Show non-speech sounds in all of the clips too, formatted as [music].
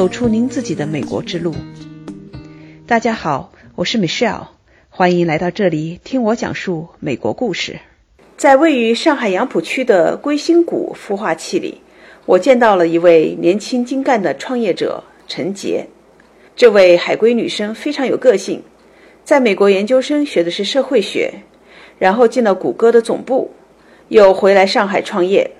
走出您自己的美国之路。大家好，我是 Michelle，欢迎来到这里听我讲述美国故事。在位于上海杨浦区的归心谷孵化器里，我见到了一位年轻精干的创业者陈杰。这位海归女生非常有个性，在美国研究生学的是社会学，然后进了谷歌的总部，又回来上海创业。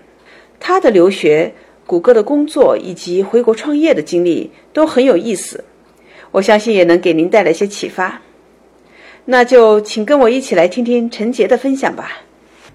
她的留学、谷歌的工作以及回国创业的经历都很有意思，我相信也能给您带来一些启发。那就请跟我一起来听听陈杰的分享吧。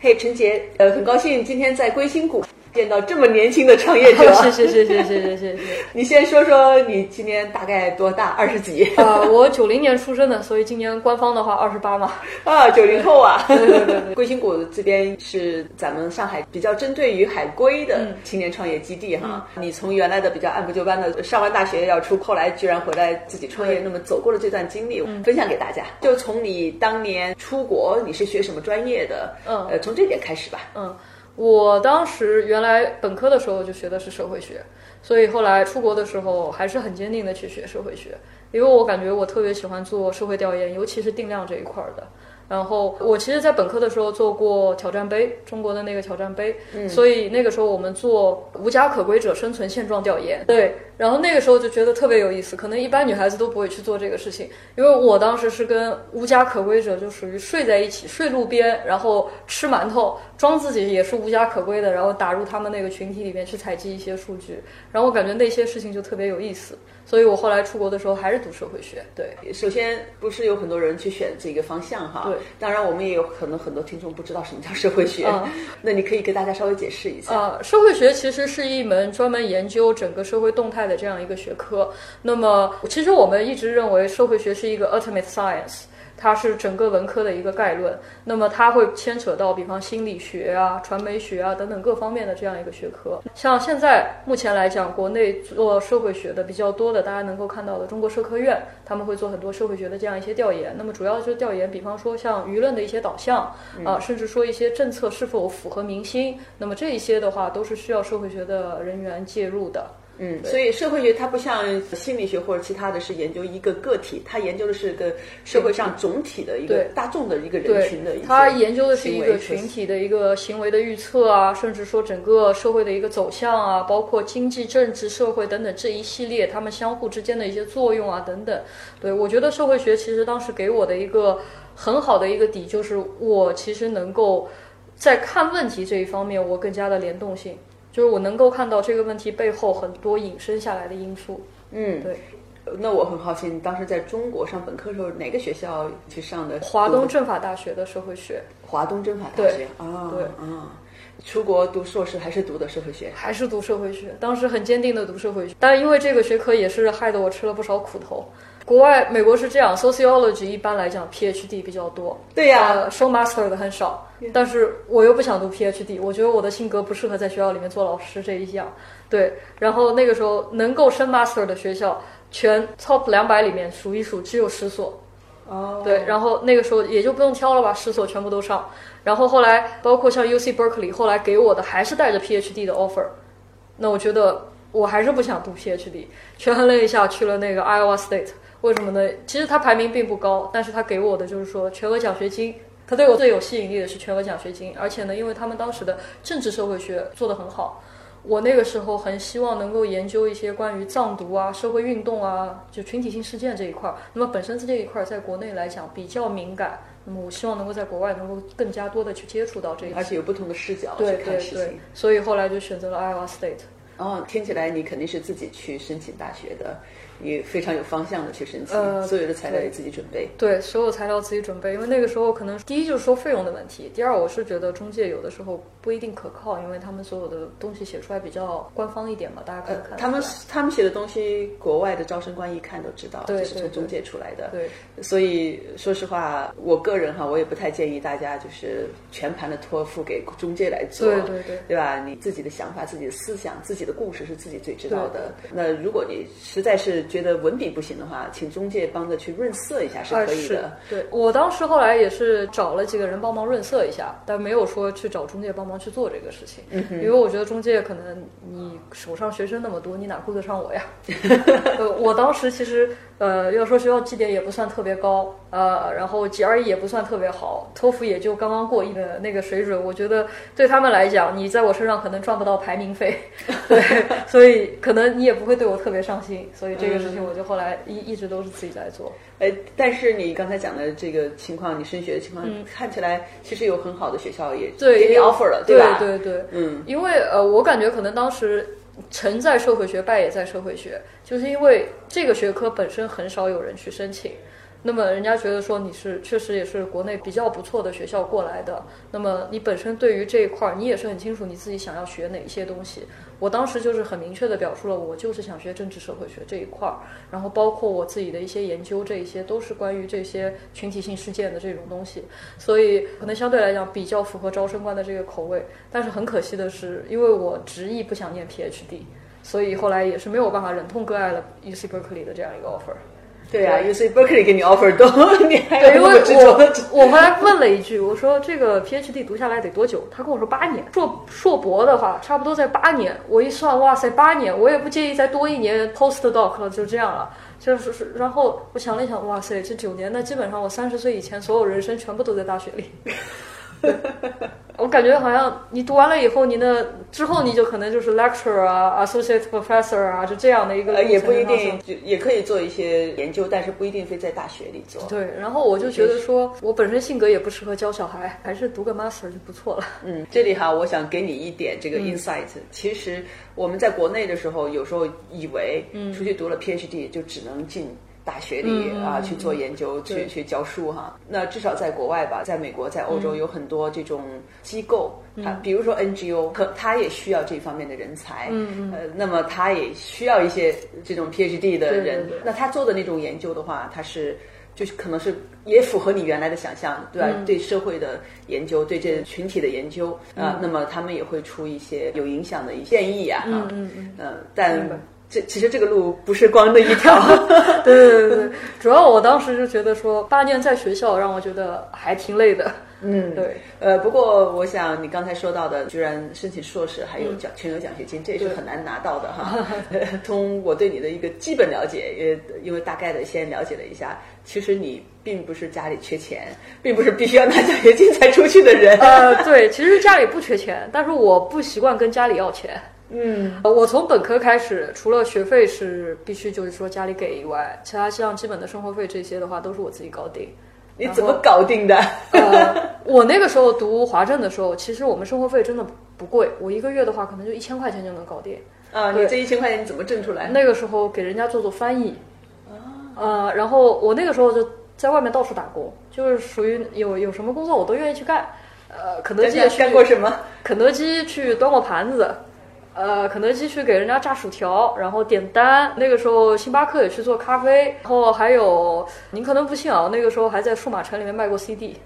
嘿，陈杰，呃，很高兴今天在归心谷见到这么年轻的创业者。是是是是是是是。[laughs] 你先说说你今年大概多大？二十几？呃我九零年出生的所以今年官方的话二十八嘛。[laughs] 啊九零后啊。[laughs] 归心谷这边是咱们上海比较针对于海归的青年创业基地哈。你从原来的比较按部就班的上完大学要出后来居然回来自己创业那么走过了这段经历分享给大家。就从你当年出国你是学什么专业的？嗯。呃从这点开始吧。嗯。我当时原来本科的时候就学的是社会学，所以后来出国的时候还是很坚定的去学社会学，因为我感觉我特别喜欢做社会调研，尤其是定量这一块儿的。然后我其实，在本科的时候做过挑战杯，中国的那个挑战杯，所以那个时候我们做无家可归者生存现状调研。对，然后那个时候就觉得特别有意思，可能一般女孩子都不会去做这个事情，因为我当时是跟无家可归者就属于睡在一起，睡路边，然后吃馒头，装自己也是无家可归的，然后打入他们那个群体里面去采集一些数据，然后我感觉那些事情就特别有意思。所以我后来出国的时候还是读社会学。对，首先不是有很多人去选这个方向哈。对，当然我们也有可能很多听众不知道什么叫社会学。嗯，[laughs] 那你可以给大家稍微解释一下。呃，社会学其实是一门专门研究整个社会动态的这样一个学科。那么，其实我们一直认为社会学是一个 ultimate science。它是整个文科的一个概论，那么它会牵扯到，比方心理学啊、传媒学啊等等各方面的这样一个学科。像现在目前来讲，国内做社会学的比较多的，大家能够看到的中国社科院，他们会做很多社会学的这样一些调研。那么主要就是调研，比方说像舆论的一些导向啊，甚至说一些政策是否符合民心。那么这一些的话，都是需要社会学的人员介入的。嗯，所以社会学它不像心理学或者其他的是研究一个个体，它研究的是个社会上总体的一个大众的一个人群的。它研究的是一个群体的一个行为的预测啊，甚至说整个社会的一个走向啊，包括经济、政治、社会等等这一系列他们相互之间的一些作用啊等等。对我觉得社会学其实当时给我的一个很好的一个底，就是我其实能够在看问题这一方面，我更加的联动性。就是我能够看到这个问题背后很多引申下来的因素。嗯，对。那我很好奇，你当时在中国上本科时候哪个学校去上的？华东政法大学的社会学。华东政法大学啊，对啊。出国读硕士还是读的社会学？还是读社会学？当时很坚定的读社会学，但因为这个学科也是害得我吃了不少苦头。国外美国是这样，sociology 一般来讲 PhD 比较多，对呀，收 master 的很少。但是我又不想读 PhD，我觉得我的性格不适合在学校里面做老师这一项。对，然后那个时候能够升 master 的学校，全 top 两百里面数一数只有十所。哦，对，然后那个时候也就不用挑了吧，十所全部都上。然后后来包括像 UC Berkeley，后来给我的还是带着 PhD 的 offer。那我觉得我还是不想读 PhD，权衡了一下，去了那个 Iowa State。为什么呢？其实他排名并不高，但是他给我的就是说全额奖学金。他对我最有吸引力的是全额奖学金，而且呢，因为他们当时的政治社会学做得很好，我那个时候很希望能够研究一些关于藏独啊、社会运动啊、就群体性事件这一块儿。那么本身这一块儿在国内来讲比较敏感，那么我希望能够在国外能够更加多的去接触到这一而且有不同的视角去看事情。所以后来就选择了 Iowa State。哦，听起来你肯定是自己去申请大学的。你非常有方向的去申请，所有的材料也自己准备。对，所有材料自己准备，因为那个时候可能第一就是说费用的问题，第二我是觉得中介有的时候不一定可靠，因为他们所有的东西写出来比较官方一点嘛，大家看看。他们他们写的东西，国外的招生官一看都知道，这是从中介出来的。对，所以说实话，我个人哈，我也不太建议大家就是全盘的托付给中介来做，对对对，对吧？你自己的想法、自己的思想、自己的故事是自己最知道的。那如果你实在是是觉得文笔不行的话，请中介帮着去润色一下是可以的。啊、对我当时后来也是找了几个人帮忙润色一下，但没有说去找中介帮忙去做这个事情，嗯、因为我觉得中介可能你手上学生那么多，你哪顾得上我呀？[laughs] 呃，我当时其实呃要说学校绩点也不算特别高，呃，然后 GRE 也不算特别好，托福也就刚刚过一的那个水准，我觉得对他们来讲，你在我身上可能赚不到排名费，[laughs] 对，所以可能你也不会对我特别上心，所以这个事情我就后来一一直都是自己在做。哎，但是你刚才讲的这个情况，你升学的情况、看起来其实有很好的学校也对给你 offer 了，对吧？对对，嗯，因为呃，我感觉可能当时成在社会学，败也在社会学，就是因为这个学科本身很少有人去申请。那么人家觉得说你是确实也是国内比较不错的学校过来的，那么你本身对于这一块儿你也是很清楚你自己想要学哪一些东西。我当时就是很明确的表述了，我就是想学政治社会学这一块儿，然后包括我自己的一些研究，这一些都是关于这些群体性事件的这种东西，所以可能相对来讲比较符合招生官的这个口味。但是很可惜的是，因为我执意不想念 PhD，所以后来也是没有办法忍痛割爱了 UC Berkeley 的这样一个 offer。对啊，UC Berkeley 给你 offer 多，[laughs] 你还有执着的我我后来问了一句，我说这个 PhD 读下来得多久？他跟我说八年，硕硕博的话差不多在八年。我一算，哇塞，八年，我也不介意再多一年 postdoc 了，就这样了。就是是，然后我想了一想，哇塞，这九年，那基本上我三十岁以前所有人生全部都在大学里。[laughs] 我感觉好像你读完了以后，你的之后你就可能就是 lecturer 啊，associate professor 啊，就这样的一个呃，也不一定，就也可以做一些研究，但是不一定非在大学里做。对，然后我就觉得说，我本身性格也不适合教小孩，还是读个 master 就不错了。嗯，这里哈，我想给你一点这个 insight、其实我们在国内的时候，有时候以为出去读了 PhD 就只能进。大学里、嗯啊去做研究，去去教书哈。那至少在国外吧，在美国、在欧洲有很多这种机构，它比如说 NGO，可它也需要这方面的人才。嗯嗯呃，那么它也需要一些这种 PhD 的人。那他做的那种研究的话，他是。就是可能是也符合你原来的想象，对吧？嗯对社会的研究，对这群体的研究啊、那么他们也会出一些有影响的一些建议啊，嗯嗯嗯呃但这其实这个路不是光那一条，[laughs] 对对对对，主要我当时就觉得说，八年在学校让我觉得还挺累的。嗯，对，呃，不过我想你刚才说到的，居然申请硕士还有奖、全额奖学金，这也是很难拿到的哈。从我 [laughs] 对你的一个基本了解，也因为大概的先了解了一下，其实你并不是家里缺钱，并不是必须要拿奖学金才出去的人。呃，对，其实家里不缺钱，但是我不习惯跟家里要钱。嗯，呃我从本科开始，除了学费是必须就是说家里给以外，其他像基本的生活费这些的话，都是我自己搞定。你怎么搞定的？呃，我那个时候读华政的时候，其实我们生活费真的不贵，我一个月的话可能就一千块钱就能搞定。啊，你这一千块钱你怎么挣出来？那个时候给人家做做翻译，呃，然后我那个时候就在外面到处打工，就是属于有有什么工作我都愿意去干。呃，肯德基也干过什么？肯德基去端过盘子，呃，肯德基去给人家炸薯条，然后点单。那个时候星巴克也去做咖啡，然后还有您可能不信啊，那个时候还在数码城里面卖过 CD。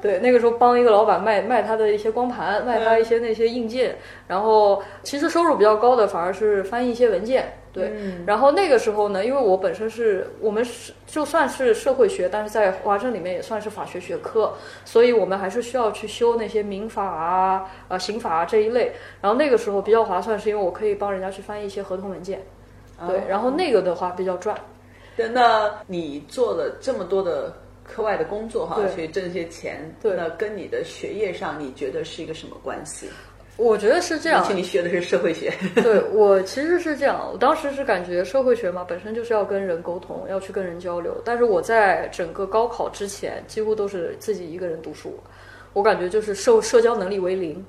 对，那个时候帮一个老板卖卖他的一些光盘，卖他一些那些硬件，然后其实收入比较高的反而是翻译一些文件。对，然后那个时候呢，因为我本身是我们是就算是社会学，但是在华政里面也算是法学学科，所以我们还是需要去修那些民法啊、呃刑法啊这一类。然后那个时候比较划算，是因为我可以帮人家去翻译一些合同文件。对，然后那个的话比较赚。对，那你做了这么多的课外的工作哈，对去挣一些钱，对那跟你的学业上，你觉得是一个什么关系？我觉得是这样而，且你学的是社会学，[laughs] [laughs] 对我其实是这样，我当时是感觉社会学嘛，本身就是要跟人沟通，要去跟人交流。但是我在整个高考之前，几乎都是自己一个人读书，我感觉就是社社交能力为零。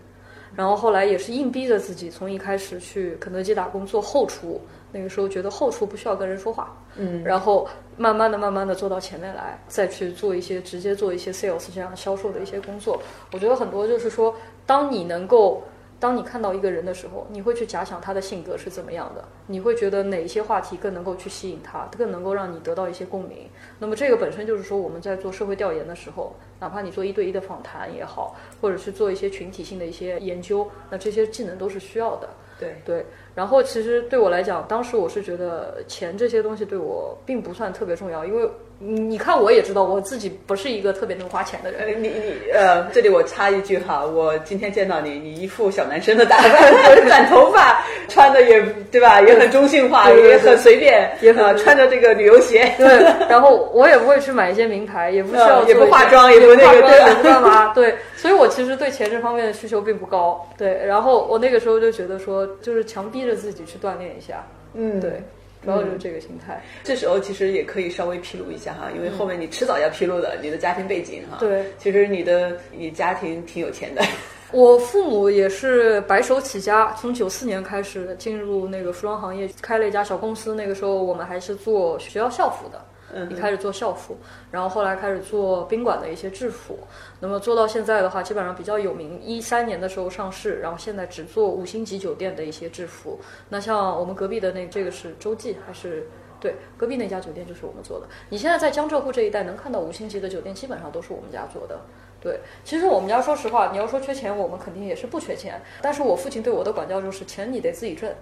然后后来也是硬逼着自己，从一开始去肯德基打工做后厨，那个时候觉得后厨不需要跟人说话，嗯，然后慢慢的、慢慢的做到前面来，再去做一些直接做一些 sales 这样销售的一些工作。我觉得很多就是说，当你能够，当你看到一个人的时候，你会去假想他的性格是怎么样的，你会觉得哪一些话题更能够去吸引他，更能够让你得到一些共鸣。那么这个本身就是说我们在做社会调研的时候，哪怕你做一对一的访谈也好，或者是做一些群体性的一些研究，那这些技能都是需要的。对对，然后其实对我来讲，当时我是觉得钱这些东西对我并不算特别重要，因为你你看我也知道我自己不是一个特别能花钱的人。呃，你你呃，这里我插一句哈，我今天见到你，你一副小男生的打扮，[laughs] 短头发，穿的也对吧，也很中性化，也很随便，也很呃穿着这个旅游鞋，对，然后我也不会去买一些名牌，也不需要嗯也不化妆也也不那个对吧化妆也不干嘛，对，所以我其实对钱这方面的需求并不高，对，然后我那个时候就觉得说，就是强逼着自己去锻炼一下，嗯，对，主要就是这个心态，这时候其实也可以稍微披露一下哈，因为后面你迟早要披露的你的家庭背景哈。对，其实你的你家庭挺有钱的。[laughs] 我父母也是白手起家，从九四年开始进入那个服装行业，开了一家小公司。那个时候我们还是做学校校服的，嗯一开始做校服，然后后来开始做宾馆的一些制服。那么做到现在的话，基本上比较有名。一三年的时候上市，然后现在只做五星级酒店的一些制服。那像我们隔壁的那这个是洲际还是？对，隔壁那家酒店就是我们做的。你现在在江浙沪这一带能看到五星级的酒店，基本上都是我们家做的。对，其实我们家说实话，你要说缺钱，我们肯定也是不缺钱。但是我父亲对我的管教就是，钱你得自己挣，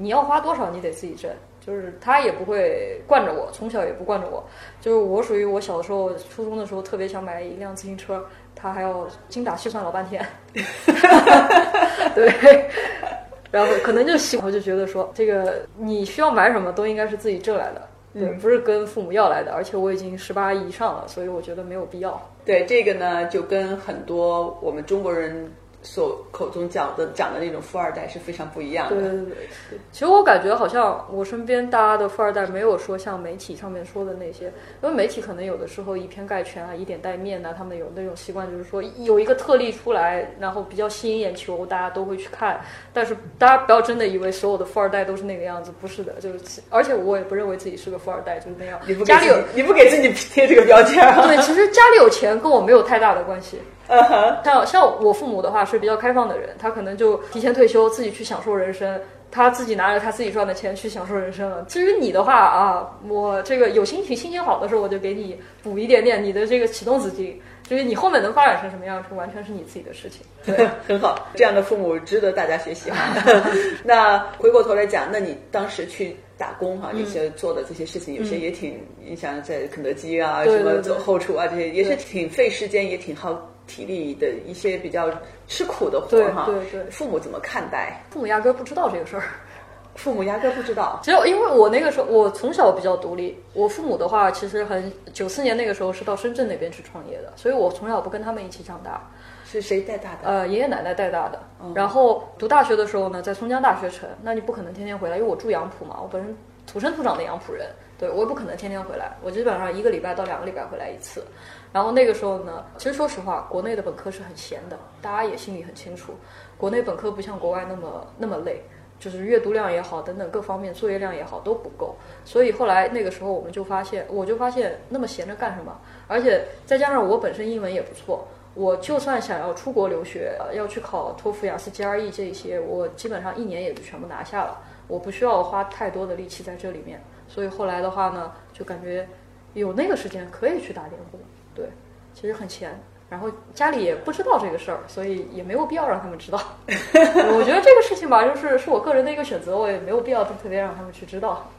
你要花多少你得自己挣。就是他也不会惯着我，从小也不惯着我。就是我属于我小的时候，初中的时候特别想买一辆自行车，他还要精打细算老半天。[laughs] 对，然后可能就喜欢就觉得说，这个你需要买什么都应该是自己挣来的，对，不是跟父母要来的。而且我已经十八以上了，所以我觉得没有必要。对这个呢，就跟很多我们中国人所口中讲的讲的那种富二代是非常不一样的。对对对对，其实我感觉好像我身边大家的富二代没有说像媒体上面说的那些，因为媒体可能有的时候以偏概全啊，以点带面呐、他们有那种习惯，就是说有一个特例出来，然后比较吸引眼球，大家都会去看。但是大家不要真的以为所有的富二代都是那个样子，不是的，就是而且我也不认为自己是个富二代，就是那样你不。给家里有，你不给自己贴这个标签啊？对，其实家里有钱跟我没有太大的关系。嗯哼，像像我父母的话是比较开放的人，他可能就提前退休，自己去享受人生，他自己拿着他自己赚的钱去享受人生了。至于你的话啊，我这个有心情、心情好的时候，我就给你补一点点你的这个启动资金。至于你后面能发展成什么样，这完全是你自己的事情。对，[laughs] 很好，这样的父母值得大家学习哈。[laughs] 那回过头来讲，那你当时去打工哈，嗯这些做的这些事情，有些也挺，你想在肯德基啊，对对对什么走后厨啊，这些也是挺费时间，也挺耗体力的一些比较吃苦的活哈。对对父母怎么看待？父母压根儿不知道这个事儿。父母压根儿不知道。[laughs] 只有因为我那个时候，我从小比较独立。我父母的话，其实很九四年那个时候是到深圳那边去创业的，所以我从小不跟他们一起长大。是谁带大的？呃，爷爷奶奶带大的。然后读大学的时候呢，在松江大学城，那你不可能天天回来，因为我住杨浦嘛，我本身土生土长的杨浦人，对我也不可能天天回来，我基本上一个礼拜到两个礼拜回来一次。然后那个时候呢，其实说实话，国内的本科是很闲的，大家也心里很清楚，国内本科不像国外那么那么累。就是阅读量也好，等等各方面作业量也好都不够，所以后来那个时候我们就发现，我就发现那么闲着干什么？而且再加上我本身英文也不错，我就算想要出国留学，要去考托福、雅思、GRE 这一些，我基本上一年也就全部拿下了，我不需要花太多的力气在这里面。所以后来的话呢，就感觉有那个时间可以去打点工，对，其实很闲。然后家里也不知道这个事儿，所以也没有必要让他们知道。[laughs] 我觉得这个事情吧，就是是我个人的一个选择，我也没有必要特别让他们去知道。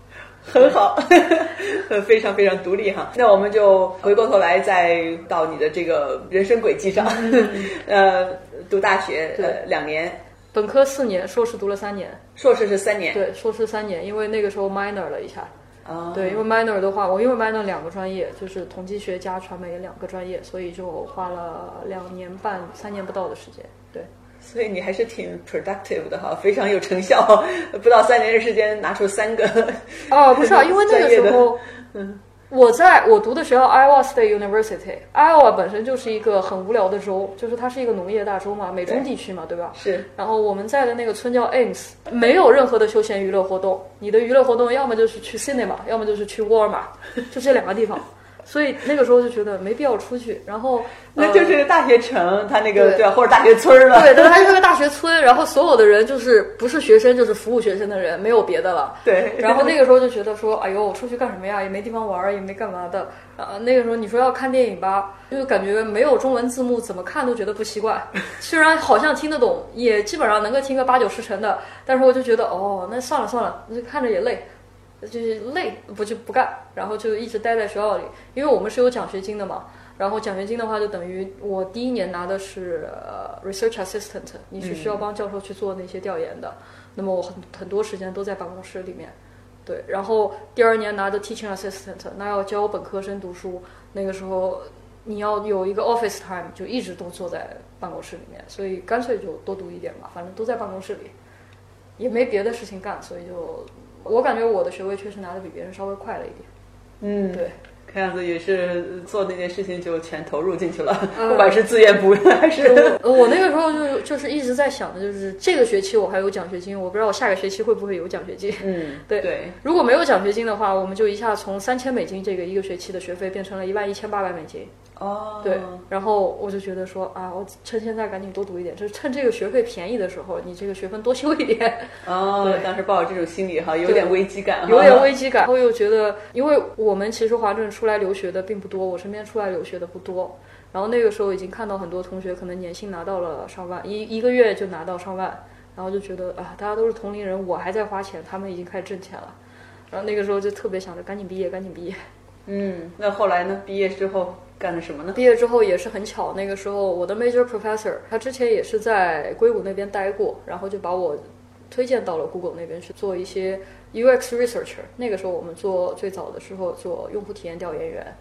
很好，[laughs] 非常非常独立哈。那我们就回过头来，再到你的这个人生轨迹上，[laughs] 呃，读大学对呃两年，本科四年，硕士读了三年。硕士是三年，对，硕士三年，因为那个时候 minor 了一下。啊，对，因为 minor 的话，我因为 minor 两个专业，就是统计学加传媒两个专业，所以就花了两年半、三年不到的时间。对，所以你还是挺 productive 的哈，非常有成效，不到三年的时间拿出三个，哦，不是啊，因为那个时候，嗯，我在我读的学校 Iowa State University，Iowa 本身就是一个很无聊的州，就是它是一个农业大州嘛，美中地区嘛，对吧？是然后我们在的那个村叫 Ames，没有任何的休闲娱乐活动。你的娱乐活动要么就是去 cinema，要么就是去沃尔玛，就这两个地方。所以那个时候就觉得没必要出去。然后 [laughs] 那就是大学城，他那个对对，或者大学村儿了。对，但它是个大学村，然后所有的人就是不是学生就是服务学生的人，没有别的了。[laughs] 对然后那个时候就觉得说，哎呦，我出去干什么呀？也没地方玩儿，也没干嘛的。呃，那个时候你说要看电影吧，就感觉没有中文字幕，怎么看都觉得不习惯。[laughs] 虽然好像听得懂，也基本上能够听个八九十成的，但是我就觉得，哦，那算了算了，那看着也累。就是累，不就不干，然后就一直待在学校里，因为我们是有奖学金的嘛。然后奖学金的话，就等于我第一年拿的是呃 research assistant，你是需要帮教授去做那些调研的。那么我很很多时间都在办公室里面，对。然后第二年拿的 teaching assistant，那要教本科生读书，那个时候你要有一个 office time，就一直都坐在办公室里面，所以干脆就多读一点吧，反正都在办公室里，也没别的事情干，所以就我感觉我的学位确实拿的比别人稍微快了一点。嗯，对。看样子也是做那件事情就全投入进去了，嗯不管是自愿不愿还是我我那个时候就就是一直在想的，就是这个学期我还有奖学金，我不知道我下个学期会不会有奖学金。嗯，对对，如果没有奖学金的话，我们就一下从三千美金这个一个学期的学费变成了一万一千八百美金。哦，对，然后我就觉得说啊，我趁现在赶紧多读一点，就是趁这个学费便宜的时候，你这个学分多修一点。哦对，当时抱着这种心理哈，有点危机感，有点危机感，然后又觉得，因为我们其实华政出来留学的并不多，我身边出来留学的不多。然后那个时候已经看到很多同学可能年薪拿到了上万，一一个月就拿到上万，然后就觉得啊，大家都是同龄人，我还在花钱，他们已经开始挣钱了。然后那个时候就特别想着赶紧毕业，赶紧毕业。嗯，那后来呢？毕业之后干的什么呢？毕业之后也是很巧，那个时候我的 major professor 他之前也是在硅谷那边待过，然后就把我推荐到了 Google 那边去做一些 UX researcher。那个时候我们做最早的时候做用户体验调研员，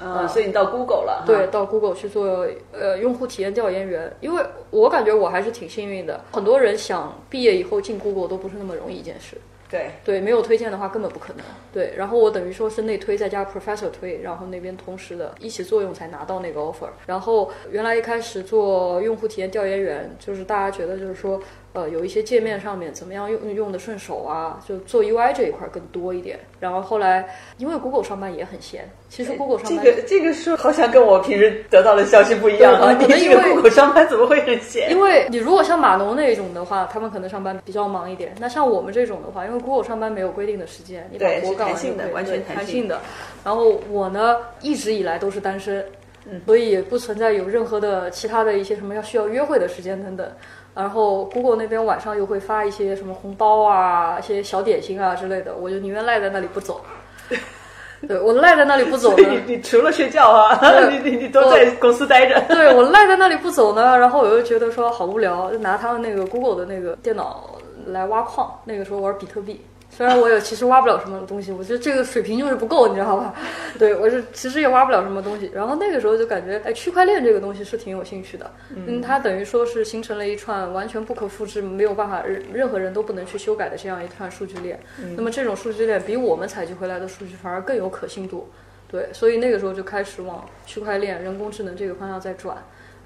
嗯，所以你到 Google 了，对，，到 Google 去做呃用户体验调研员。因为我感觉我还是挺幸运的，很多人想毕业以后进 Google 都不是那么容易一件事。对，对，没有推荐的话根本不可能。对，然后我等于说是内推再加 professor 推，然后那边同时的一起作用才拿到那个 offer。然后原来一开始做用户体验调研员，就是大家觉得就是说，呃，有一些界面上面怎么样用用的顺手啊，就做 UI 这一块更多一点。然后后来因为 Google 上班也很闲，其实 Google 上班。这个这个是好像跟我平时得到的消息不一样啊！对你这个 Google 上班怎么会很闲？因为你如果像码农那种的话，他们可能上班比较忙一点。那像我们这种的话，因为 Google 上班没有规定的时间，你把活干完的就可以对完全弹性弹性的。然后我呢，一直以来都是单身，嗯所以也不存在有任何的其他的一些什么要需要约会的时间等等。然后 Google 那边晚上又会发一些什么红包啊、一些小点心啊之类的，我就宁愿赖在那里不走。[laughs] 对我赖在那里不走呢，你你除了睡觉啊，[laughs] 你你你都在公司待着。对我赖在那里不走呢，然后我又觉得说好无聊，就拿他们那个 Google 的那个电脑来挖矿。那个时候玩比特币，虽然我也其实挖不了什么东西，我觉得这个水平就是不够，你知道吧？[laughs] 对我是其实也挖不了什么东西。然后那个时候就感觉，哎，区块链这个东西是挺有兴趣的。嗯，它等于说是形成了一串完全不可复制、没有办法任任何人都不能去修改的这样一串数据链。那么这种数据链比我们采集回来的数据反而更有可信度。对，所以那个时候就开始往区块链、人工智能这个方向在转，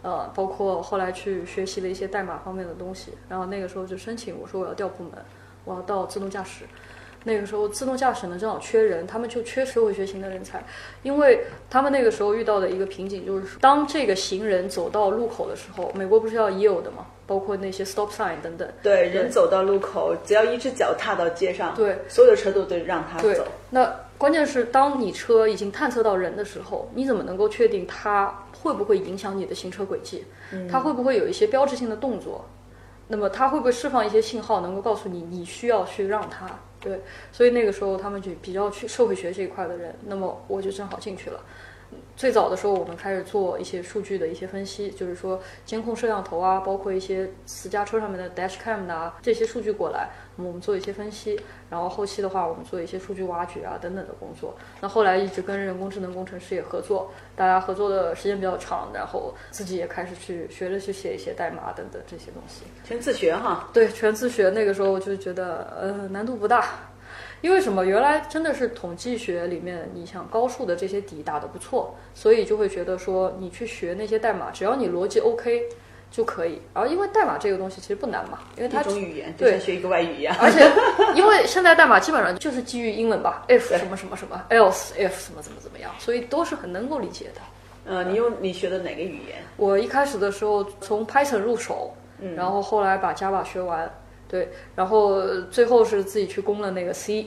呃，包括后来去学习了一些代码方面的东西，然后那个时候就申请，我说我要调部门，我要到自动驾驶。那个时候自动驾驶呢正好缺人，他们就缺社会学型的人才，因为他们那个时候遇到的一个瓶颈就是说，当这个行人走到路口的时候，美国不是要 yield 的嘛，包括那些 stop sign 等等，对，人走到路口，只要一只脚踏到街上，对，所有的车都得让他对走。，那关键是当你车已经探测到人的时候，你怎么能够确定它会不会影响你的行车轨迹？它会不会有一些标志性的动作？那么他会不会释放一些信号，能够告诉你你需要去让他？对，所以那个时候他们就比较去社会学这一块的人，那么我就正好进去了。最早的时候，我们开始做一些数据的一些分析，就是说监控摄像头啊，包括一些私家车上面的 dash cam 的啊这些数据过来，我们做一些分析，然后后期的话，我们做一些数据挖掘啊等等的工作。那后来一直跟人工智能工程师也合作，大家合作的时间比较长，然后自己也开始去学着去写一些代码等等这些东西。全自学哈。对，全自学。那个时候就觉得呃难度不大，因为什么？原来真的是统计学里面，你想高数的这些底打得不错，所以就会觉得说你去学那些代码，只要你逻辑 OK，就可以。然后因为代码这个东西其实不难嘛，因为它一种语言，就对像学一个外语一样。而且因为现在代码基本上就是基于英文吧，if 什么什么什么，else if 什么怎么怎么样，所以都是很能够理解的。呃，你用你学的哪个语言？我一开始的时候从 Python 入手，嗯然后后来把 Java 学完，对，然后最后是自己去攻了那个 C。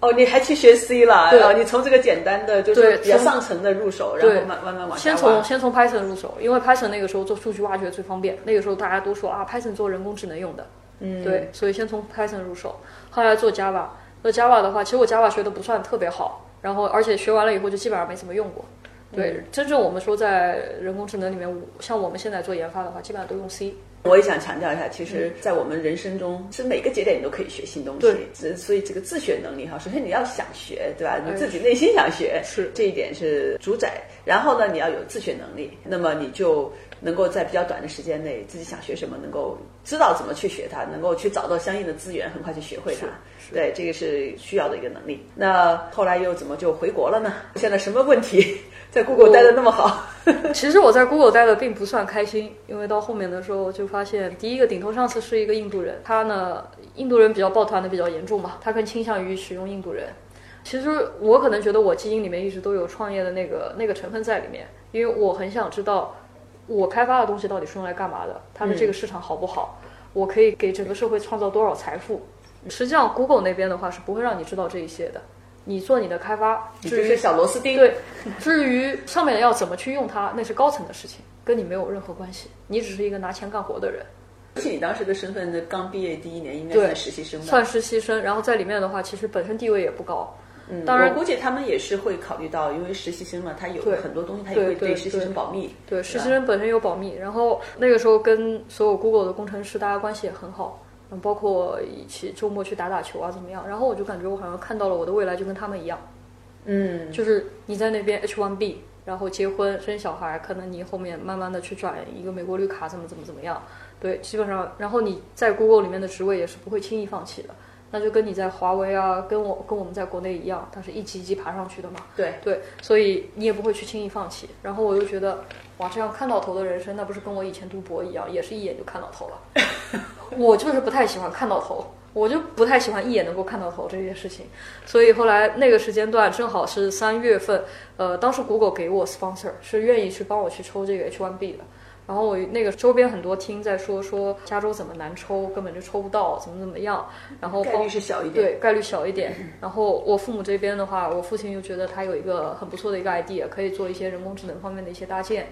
哦，你还去学 C 了？对哦，你从这个简单的，就是对比较上层的入手，然后慢慢慢往下先从先从 Python 入手，因为 Python 那个时候做数据挖掘最方便，那个时候大家都说啊，Python 做人工智能用的，嗯，对，所以先从 Python 入手，后来做 Java。做 Java 的话，其实我 Java 学的不算特别好，然后而且学完了以后就基本上没怎么用过。对，真正我们说在人工智能里面，像我们现在做研发的话，基本上都用 C。我也想强调一下，其实，在我们人生中，是每个节点你都可以学新东西所以这个自学能力哈，首先你要想学，对吧？你自己内心想学，是这一点是主宰。然后呢，你要有自学能力，那么你就能够在比较短的时间内，自己想学什么，能够知道怎么去学它，能够去找到相应的资源，很快去学会它。对，这个是需要的一个能力。那后来又怎么就回国了呢？现在什么问题？在 Google 待的那么好，[laughs] [laughs] 其实我在 Google 待的并不算开心，因为到后面的时候就发现，第一个顶头上司是一个印度人，他呢，印度人比较抱团的比较严重嘛，他更倾向于使用印度人。其实我可能觉得我基因里面一直都有创业的那个那个成分在里面，因为我很想知道我开发的东西到底是用来干嘛的，它的这个市场好不好，我可以给整个社会创造多少财富。实际上，Google 那边的话是不会让你知道这一些的。你做你的开发，你就是小螺丝钉。对，至于上面要怎么去用它，那是高层的事情，跟你没有任何关系。你只是一个拿钱干活的人。而且你当时的身份呢，刚毕业第一年应该算实习生吧？算实习生，然后在里面的话，其实本身地位也不高。嗯，当然我估计他们也是会考虑到，因为实习生嘛，他有很多东西他也对对实习生保密。对，实习生本身有保密，然后那个时候跟所有 Google 的工程师大家关系也很好，嗯，包括一起周末去打打球啊，怎么样？然后我就感觉我好像看到了我的未来就跟他们一样，嗯，就是你在那边 H1B，然后结婚生小孩，可能你后面慢慢的去转一个美国绿卡，怎么怎么怎么样，对，基本上，然后你在 Google 里面的职位也是不会轻易放弃的，那就跟你在华为啊，跟我跟我们在国内一样，它是一级一级爬上去的嘛，对，对，所以你也不会去轻易放弃。然后我又觉得，哇，这样看到头的人生，那不是跟我以前读博一样，也是一眼就看到头了。[laughs] 我就是不太喜欢看到头，我就不太喜欢一眼能够看到头这件事情。所以后来那个时间段正好是三月份，呃，当时 Google 给我 sponsor 是愿意去帮我去抽这个 H1B 的。然后我那个周边很多听在说说加州怎么难抽，根本就抽不到，怎么怎么样。然后概率是小一点。对，概率小一点。然后我父母这边的话，我父亲又觉得他有一个很不错的一个 idea，可以做一些人工智能方面的一些搭建，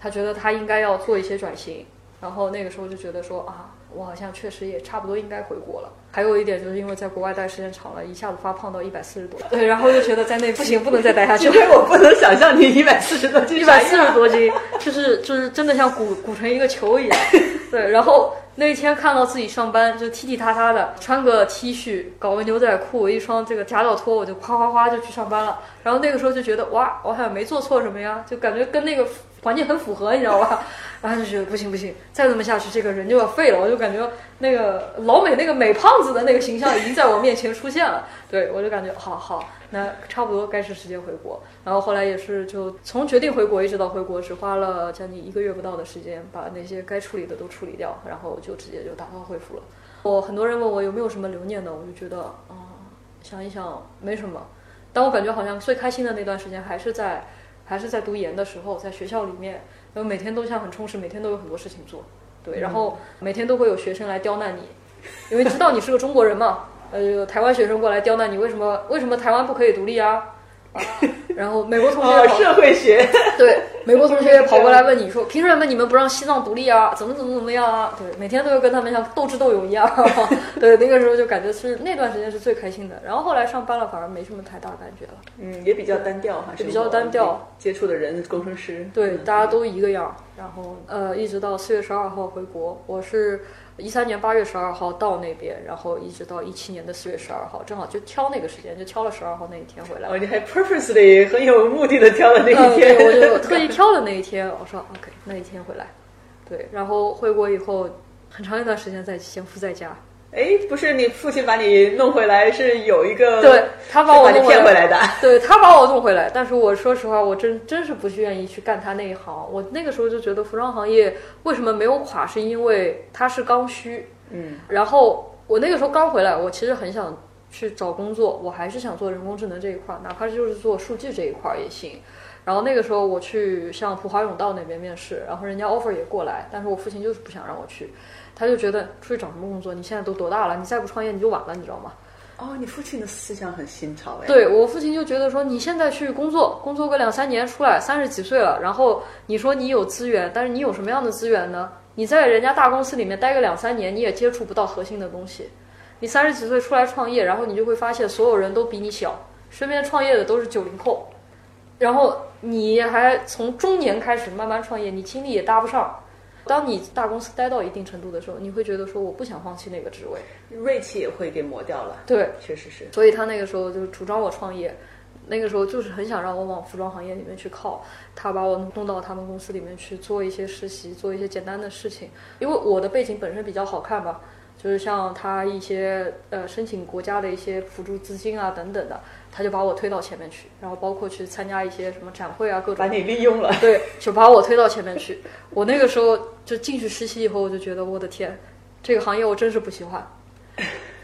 他觉得他应该要做一些转型。然后那个时候就觉得说啊，我好像确实也差不多应该回国了。还有一点就是因为在国外待时间长了，一下子发胖到一百四十多，对，然后就觉得在那不行，不能再待下去因。为我不能想象你一百四十多斤，[laughs] 一百四十多斤，就是就是真的像鼓鼓成一个球一样。[laughs] 对，然后那一天看到自己上班就踢踢踏踏的，穿个 T 恤，搞个牛仔裤，一双这个夹脚拖，我就哗哗哗就去上班了。然后那个时候就觉得哇，我好像没做错什么呀，就感觉跟那个环境很符合，你知道吧？然后就觉得不行不行，再这么下去这个人就要废了。我就感觉那个老美那个美胖子的那个形象已经在我面前出现了。对我就感觉好好，那差不多该是时间回国。然后后来也是就从决定回国一直到回国，只花了将近一个月不到的时间，把那些该处理的都处理掉，然后就直接就打道回府了。我很多人问我有没有什么留念的，我就觉得啊、想一想没什么。但我感觉好像最开心的那段时间还是在还是在读研的时候，在学校里面，然后每天都像很充实，每天都有很多事情做，对，然后每天都会有学生来刁难你，[laughs] 因为知道你是个中国人嘛，呃，有台湾学生过来刁难你，为什么为什么台湾不可以独立啊？啊，[laughs] 然后美国同学哦，社会学。[laughs] 对，美国同学也跑过来问你说，凭什么你们不让西藏独立啊？怎么怎么怎么样啊？对，每天都要跟他们像斗智斗勇一样。[laughs] 对，那个时候就感觉是那段时间是最开心的。然后后来上班了，反而没什么太大感觉了。嗯，也比较单调哈，也比较单调。接触的人，工程师，对，嗯大家都一个样。然后呃，一直到四月十二号回国，我是一三年八月十二号到那边，然后一直到一七年的四月十二号，正好就挑那个时间，就挑了十二号那一天回来。哦，你还 purposely 很有目的的挑了那嗯，一天，对，我就 [laughs] 特意挑了那一天，我说 OK，那一天回来，对，然后回国以后很长一段时间在潜伏在家，哎，不是你父亲把你弄回来，是有一个对他把我骗回来的。对他把我弄回来，但是我说实话，我真真是不愿意去干他那一行。我那个时候就觉得服装行业为什么没有垮，是因为它是刚需。嗯，然后我那个时候刚回来，我其实很想去找工作，我还是想做人工智能这一块，哪怕就是做数据这一块也行。然后那个时候我去像普华永道那边面试，然后人家 offer 也过来，但是我父亲就是不想让我去，他就觉得出去找什么工作？你现在都多大了？你再不创业你就晚了，你知道吗？哦，你父亲的思想很新潮哎。对我父亲就觉得说，你现在去工作，工作个两三年出来，三十几岁了，然后你说你有资源，但是你有什么样的资源呢？你在人家大公司里面待个两三年，你也接触不到核心的东西。你三十几岁出来创业，然后你就会发现所有人都比你小，身边创业的都是九零后，然后你还从中年开始慢慢创业，你精力也搭不上。当你大公司待到一定程度的时候，你会觉得说我不想放弃那个职位，锐气也会给磨掉了。对，确实是。所以他那个时候就是主张我创业，那个时候就是很想让我往服装行业里面去靠。他把我弄到他们公司里面去做一些实习，做一些简单的事情。因为我的背景本身比较好看吧，就是像他一些呃申请国家的一些辅助资金啊等等的，他就把我推到前面去，然后包括去参加一些什么展会啊各种。把你利用了。对，就把我推到前面去。我那个时候就进去实习以后，我就觉得我的天，这个行业我真是不喜欢。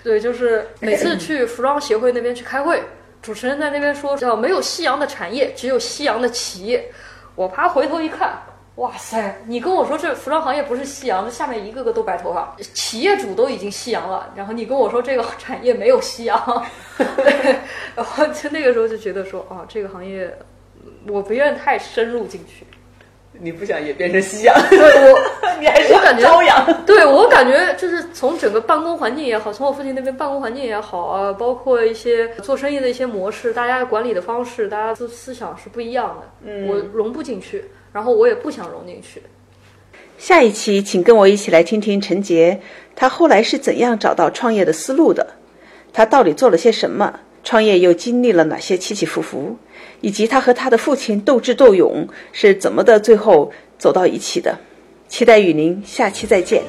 对，就是每次去服装协会那边去开会，主持人在那边说叫没有夕阳的产业，只有夕阳的企业。我啪回头一看，哇塞！你跟我说这服装行业不是夕阳，这下面一个个都白头发，企业主都已经夕阳了，然后你跟我说这个产业没有夕阳，[laughs] 对，然后就那个时候就觉得说啊，这个行业我不愿太深入进去。你不想也变成夕阳？对我，[laughs] 你还是我感觉朝阳。对我感觉就是从整个办公环境也好，从我父亲那边办公环境也好啊，包括一些做生意的一些模式，大家管理的方式，大家思思想是不一样的，嗯我融不进去，然后我也不想融进去。下一期，请跟我一起来听听陈杰，他后来是怎样找到创业的思路的？他到底做了些什么？创业又经历了哪些起起伏伏？以及他和他的父亲斗智斗勇是怎么的，最后走到一起的？期待与您下期再见。